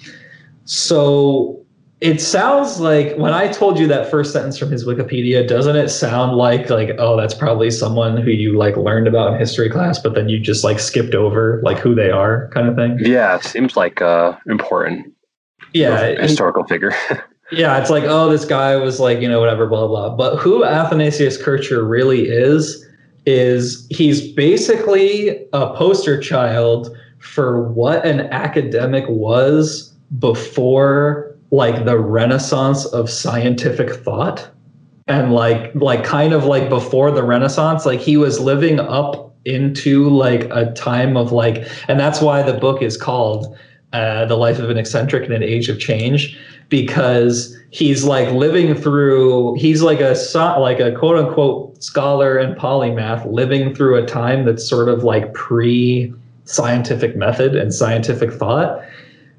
So it sounds like when I told you that first sentence from his Wikipedia, doesn't it sound like like oh that's probably someone who you like learned about in history class, but then you just like skipped over like who they are kind of thing? Yeah, it seems like uh important. Yeah, historical figure. yeah, it's like oh this guy was like you know whatever blah blah. But who Athanasius Kircher really is is he's basically a poster child for what an academic was before like the renaissance of scientific thought. And like like kind of like before the renaissance like he was living up into like a time of like and that's why the book is called uh, the life of an eccentric in an age of change because he's like living through he's like a like a quote unquote scholar and polymath living through a time that's sort of like pre scientific method and scientific thought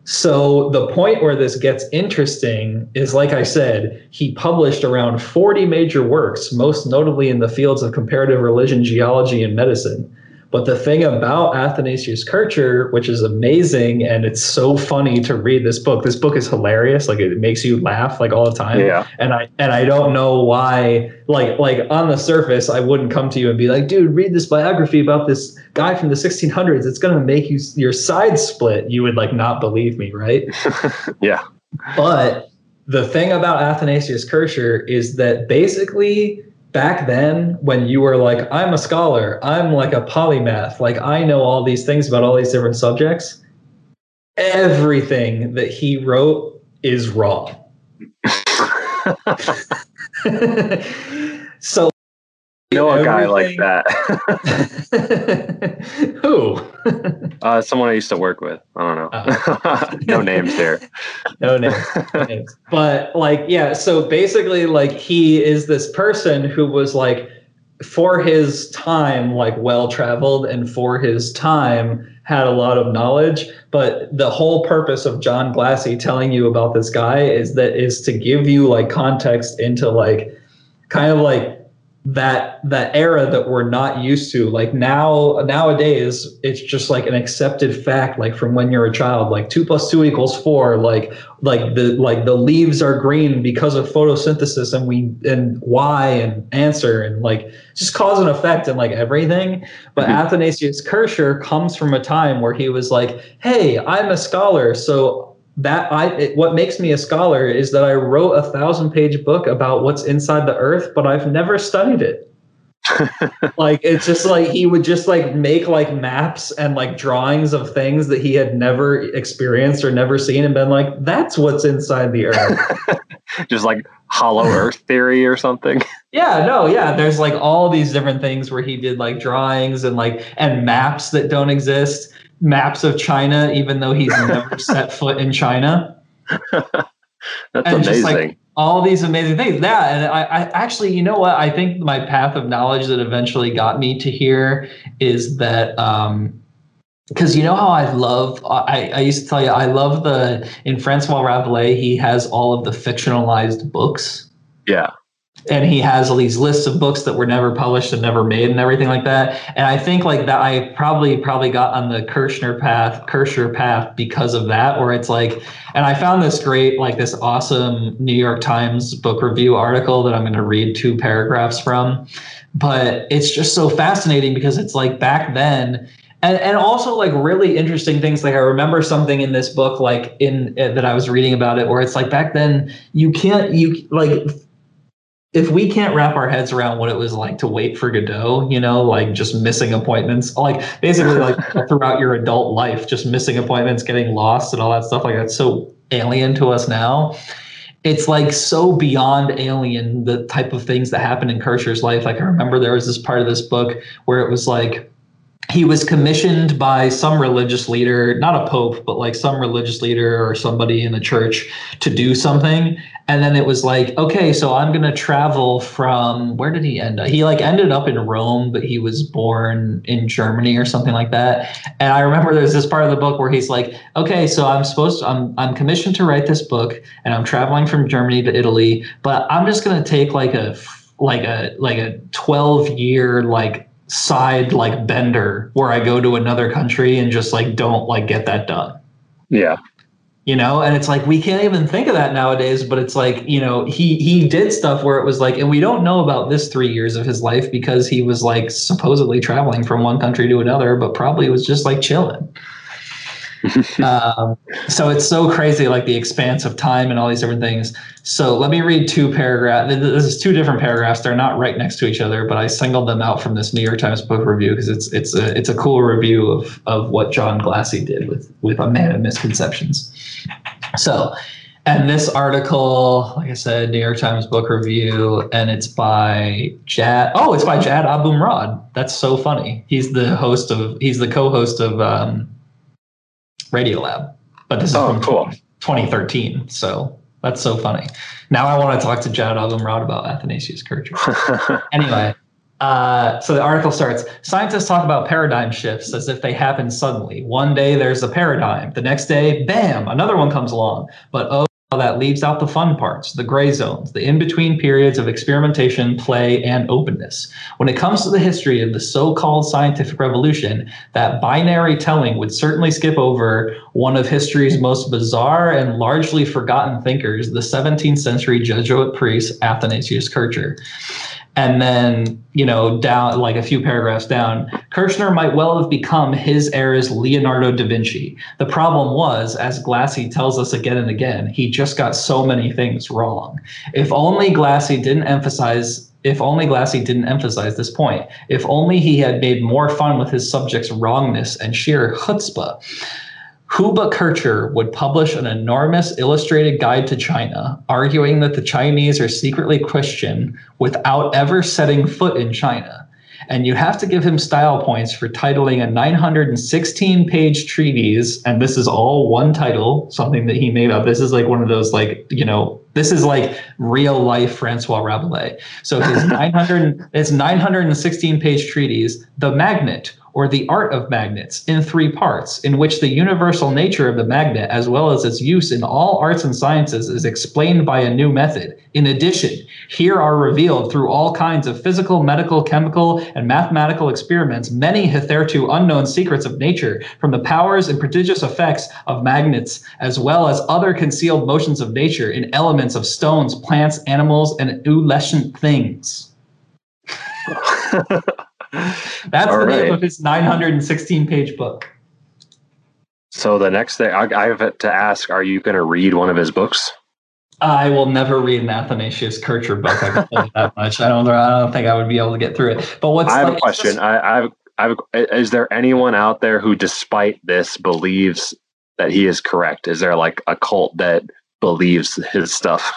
so the point where this gets interesting is like I said, he published around 40 major works, most notably in the fields of comparative religion, geology, and medicine. But the thing about Athanasius Kircher, which is amazing, and it's so funny to read this book. This book is hilarious. Like it makes you laugh like all the time. Yeah. And I and I don't know why. Like like on the surface, I wouldn't come to you and be like, dude, read this biography about this guy from the 1600s. It's gonna make you your side split. You would like not believe me, right? yeah. But the thing about Athanasius Kircher is that basically back then when you were like i'm a scholar i'm like a polymath like i know all these things about all these different subjects. Everything that he wrote is wrong. So know a guy like that. Who? uh, someone I used to work with. I don't know. Oh. no names there. No names. no names. But like, yeah. So basically, like, he is this person who was like, for his time, like well traveled, and for his time had a lot of knowledge. But the whole purpose of John Glassie telling you about this guy is that is to give you like context into like kind of like that that era that we're not used to like now nowadays it's just like an accepted fact like from when you're a child like two plus two equals four like like the like the leaves are green because of photosynthesis and we and why and answer and like just cause and effect and like everything but mm-hmm. athanasius kircher comes from a time where he was like hey i'm a scholar so that I it, what makes me a scholar is that I wrote a thousand page book about what's inside the earth, but I've never studied it. like it's just like he would just like make like maps and like drawings of things that he had never experienced or never seen and been like that's what's inside the earth. Just like hollow earth theory or something? Yeah no yeah there's like all these different things where he did like drawings and like and maps that don't exist maps of China, even though he's never set foot in China. That's and amazing. Like all these amazing things. Yeah, and I, I actually, you know what? I think my path of knowledge that eventually got me to here is that um, because you know how I love I, I used to tell you I love the in Francois Rabelais he has all of the fictionalized books. Yeah and he has all these lists of books that were never published and never made and everything like that. And I think like that I probably probably got on the Kirchner path, Kircher path because of that, where it's like, and I found this great, like this awesome New York Times book review article that I'm going to read two paragraphs from. But it's just so fascinating because it's like back then and and also like really interesting things like i remember something in this book like in uh, that i was reading about it where it's like back then you can't you like if we can't wrap our heads around what it was like to wait for Godot, you know, like just missing appointments, like basically like throughout your adult life, just missing appointments, getting lost and all that stuff like that's so alien to us now. It's like so beyond alien the type of things that happen in Kircher's life. Like I remember there was this part of this book where it was like he was commissioned by some religious leader, not a pope, but like some religious leader or somebody in the church to do something. And then it was like, okay, so I'm going to travel from where did he end up? He like ended up in Rome, but he was born in Germany or something like that. And I remember there's this part of the book where he's like, okay, so I'm supposed to, I'm, I'm commissioned to write this book and I'm traveling from Germany to Italy, but I'm just going to take like a, like a, like a 12 year, like side like bender where I go to another country and just like don't like get that done. Yeah. You know, and it's like we can't even think of that nowadays, but it's like, you know, he he did stuff where it was like and we don't know about this 3 years of his life because he was like supposedly traveling from one country to another, but probably was just like chilling. um, so it's so crazy, like the expanse of time and all these different things. So let me read two paragraphs. This is two different paragraphs. They're not right next to each other, but I singled them out from this New York Times book review because it's it's a it's a cool review of of what John Glassie did with with a man of misconceptions. So. And this article, like I said, New York Times book review, and it's by Jad. Oh, it's by Jad Abumrad. That's so funny. He's the host of. He's the co-host of um, Radiolab. But this is oh, from cool. 2013. So that's so funny. Now I want to talk to Jad Abumrad about Athanasius Kircher. anyway, uh, so the article starts Scientists talk about paradigm shifts as if they happen suddenly. One day there's a paradigm, the next day, bam, another one comes along. But oh, that leaves out the fun parts, the gray zones, the in between periods of experimentation, play, and openness. When it comes to the history of the so called scientific revolution, that binary telling would certainly skip over one of history's most bizarre and largely forgotten thinkers, the 17th century Jesuit priest Athanasius Kircher. And then, you know, down like a few paragraphs down, Kircher might well have become his era's Leonardo da Vinci. The problem was, as Glassie tells us again and again, he just got so many things wrong. If only Glassie didn't emphasize if only Glassie didn't emphasize this point. If only he had made more fun with his subject's wrongness and sheer chutzpah Huba Kircher would publish an enormous illustrated guide to China, arguing that the Chinese are secretly Christian without ever setting foot in China. And you have to give him style points for titling a 916 page treatise and this is all one title something that he made up. This is like one of those like you know this is like real life francois rabelais. So his 900 his 916 page treatise the magnet or the art of magnets in three parts, in which the universal nature of the magnet, as well as its use in all arts and sciences, is explained by a new method. In addition, here are revealed through all kinds of physical, medical, chemical, and mathematical experiments many hitherto unknown secrets of nature, from the powers and prodigious effects of magnets, as well as other concealed motions of nature in elements of stones, plants, animals, and eulescent things. That's All the right. name of his 916 page book. So the next thing I, I have to ask: Are you going to read one of his books? I will never read an Athanasius Kircher book. I can tell you that much. I don't. I don't think I would be able to get through it. But what's I have like, a question. Just, I, I have. I have. Is there anyone out there who, despite this, believes that he is correct? Is there like a cult that believes his stuff?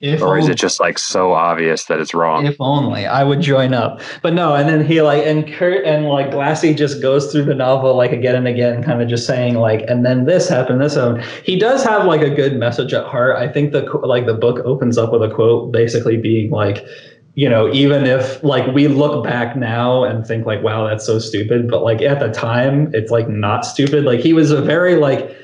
If or is it just like so obvious that it's wrong? If only I would join up, but no. And then he like and Kurt and like Glassie just goes through the novel like again and again, kind of just saying like, and then this happened, this happened. He does have like a good message at heart. I think the like the book opens up with a quote basically being like, you know, even if like we look back now and think like, wow, that's so stupid, but like at the time, it's like not stupid. Like he was a very like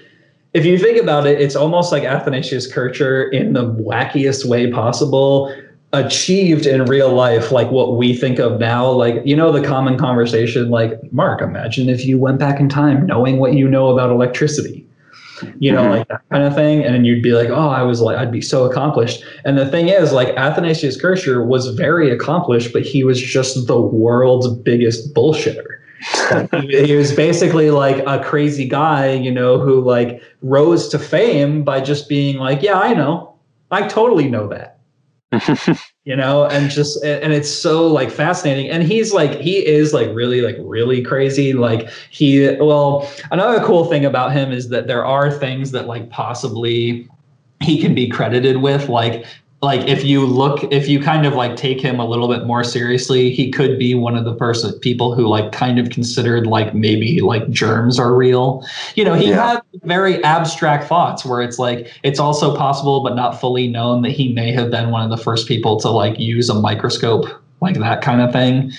if you think about it, it's almost like Athanasius Kircher in the wackiest way possible achieved in real life like what we think of now. Like you know the common conversation like mark imagine if you went back in time knowing what you know about electricity you know mm-hmm. like that kind of thing. And then you'd be like oh i was like i'd be so accomplished. And the thing is like athanasius kircher was very accomplished but he was just the world's biggest bullshitter he was basically like a crazy guy, you know, who like rose to fame by just being like, yeah, I know. I totally know that. you know, and just and it's so like fascinating. And he's like he is like really like really crazy. Like he well, another cool thing about him is that there are things that like possibly he can be credited with like like if you look if you kind of like take him a little bit more seriously he could be one of the person people who like kind of considered like maybe like germs are real. You know he yeah. had very abstract thoughts where it's like it's also possible but not fully known that he may have been one of the first people to like use a microscope like that kind of thing.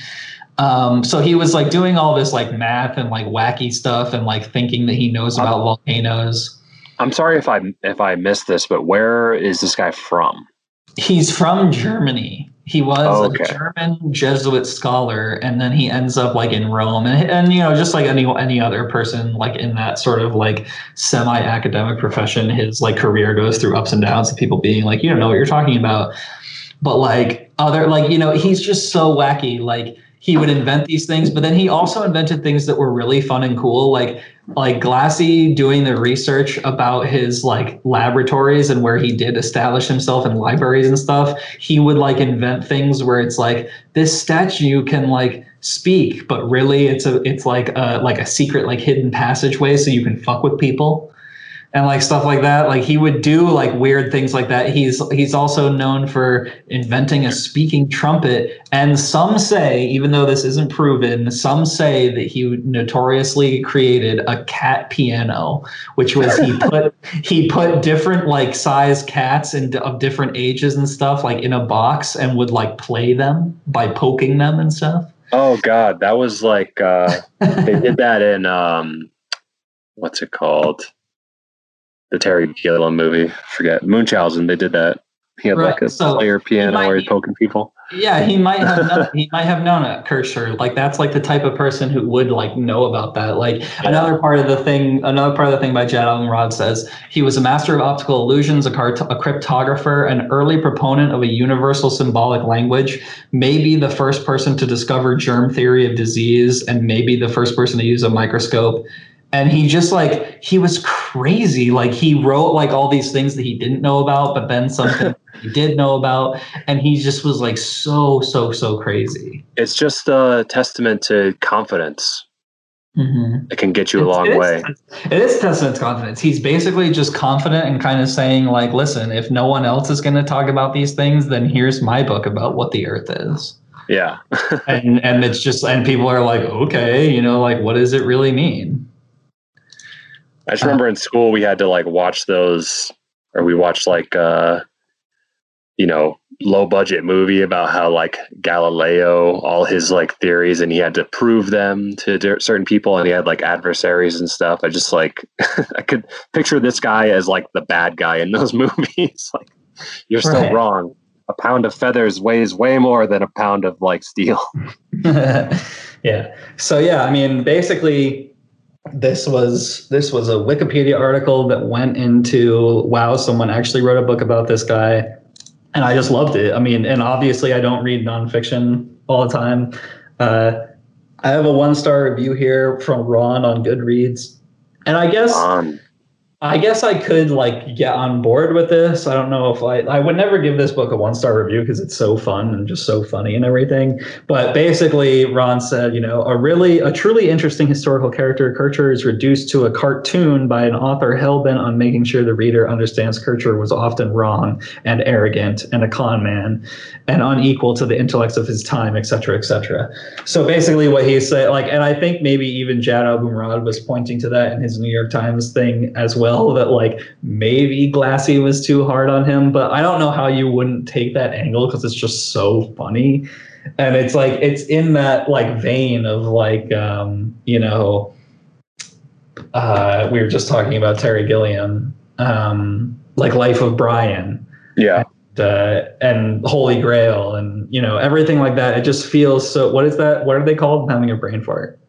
Um, so he was like doing all this like math and like wacky stuff and like thinking that he knows about volcanoes. I'm sorry if i if i missed this but where is this guy from He's from Germany. He was oh, okay. a German Jesuit scholar, and then he ends up like in Rome, and and you know just like any any other person like in that sort of like semi academic profession, his like career goes through ups and downs of people being like you don't know what you're talking about, but like other like you know he's just so wacky like he would invent these things, but then he also invented things that were really fun and cool, like like Glassie doing the research about his like laboratories and where he did establish himself in libraries and stuff. He would like invent things where it's like this statue can like speak, but really it's a it's like a like a secret like hidden passageway so you can fuck with people and like stuff like that. Like he would do like weird things like that. He's he's also known for inventing a speaking trumpet. And some say, even though this isn't proven, some say that he notoriously created a cat piano, which was he put he put different like size cats and of different ages and stuff like in a box and would like play them by poking them and stuff. Oh God, that was like uh, they did that in um, what's it called? The Terry Gilliam movie. Forget Munchausen. They did that. He had right. like a so player piano where he's poking people. Yeah, he might have known, he might have known it, Kircher. Like that's like the type of person who would like know about that. Like yeah. another part of the thing, another part of the thing by Jad Abumrad says he was a master of optical illusions, a, cart- a cryptographer, an early proponent of a universal symbolic language, maybe the first person to discover germ theory of disease, and maybe the first person to use a microscope and he just like he was crazy like he wrote like all these things that he didn't know about but then something he did know about and he just was like so so so crazy it's just a testament to confidence Mm-hmm. It can get you a long it is, way. It is testament to confidence. He's basically just confident and kind of saying, like, listen, if no one else is going to talk about these things, then here's my book about what the earth is. Yeah. and and it's just and people are like, okay, you know, like what does it really mean? I just remember in school we had to like watch those or we watched like uh you know low budget movie about how like Galileo all his like theories and he had to prove them to certain people and he had like adversaries and stuff I just like I could picture this guy as like the bad guy in those movies like you're still Right. wrong a pound of feathers weighs way more than a pound of like steel yeah. So yeah, I mean, basically, this was this was a Wikipedia article that went into wow, someone actually wrote a book about this guy, and I just loved it. I mean, and obviously, I don't read nonfiction all the time. Uh, I have a one star review here from Ron on Goodreads, and I guess um, I guess I could like get on board with this. I don't know if I I would never give this book a one star review because it's so fun and just so funny and everything. But basically, Ron said, you know, a really a truly interesting historical character, Kircher is reduced to a cartoon by an author hell bent on making sure the reader understands Kircher was often wrong and arrogant and a con man and unequal to the intellects of his time, et cetera, et cetera. So basically, what he said, like, and I think maybe even Jad Abumrad was pointing to that in his New York Times thing as well. That like maybe Glassie was too hard on him, but I don't know how you wouldn't take that angle because it's just so funny, and it's like it's in that like vein of like um, you know, uh, we were just talking about Terry Gilliam, um, like Life of Brian yeah uh, and Holy Grail and you know everything like that. It just feels so. What is that? What are they called? I'm having a brain fart.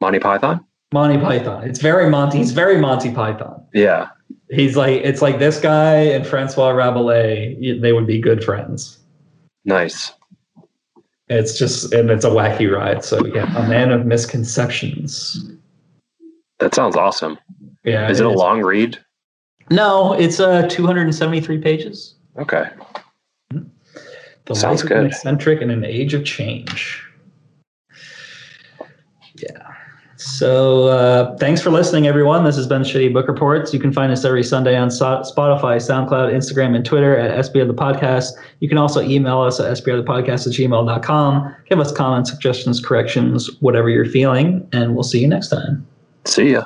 Monty Python Monty Python. It's very Monty. He's very Monty Python. yeah He's like it's like this guy and Francois Rabelais. They would be good friends. nice It's just and it's a wacky ride. So yeah, a man of misconceptions. that sounds awesome Yeah. is it a is. long read No, it's uh 273 pages. okay The Sounds of an good. eccentric in an age of change. Yeah. So uh, thanks for listening, everyone. This has been Shitty Book Reports. You can find us every Sunday on so- Spotify, SoundCloud, Instagram, and Twitter at SBR the Podcast. You can also email us at sbrthepodcast at gmail.com. Give us comments, suggestions, corrections, whatever you're feeling, and we'll see you next time. see ya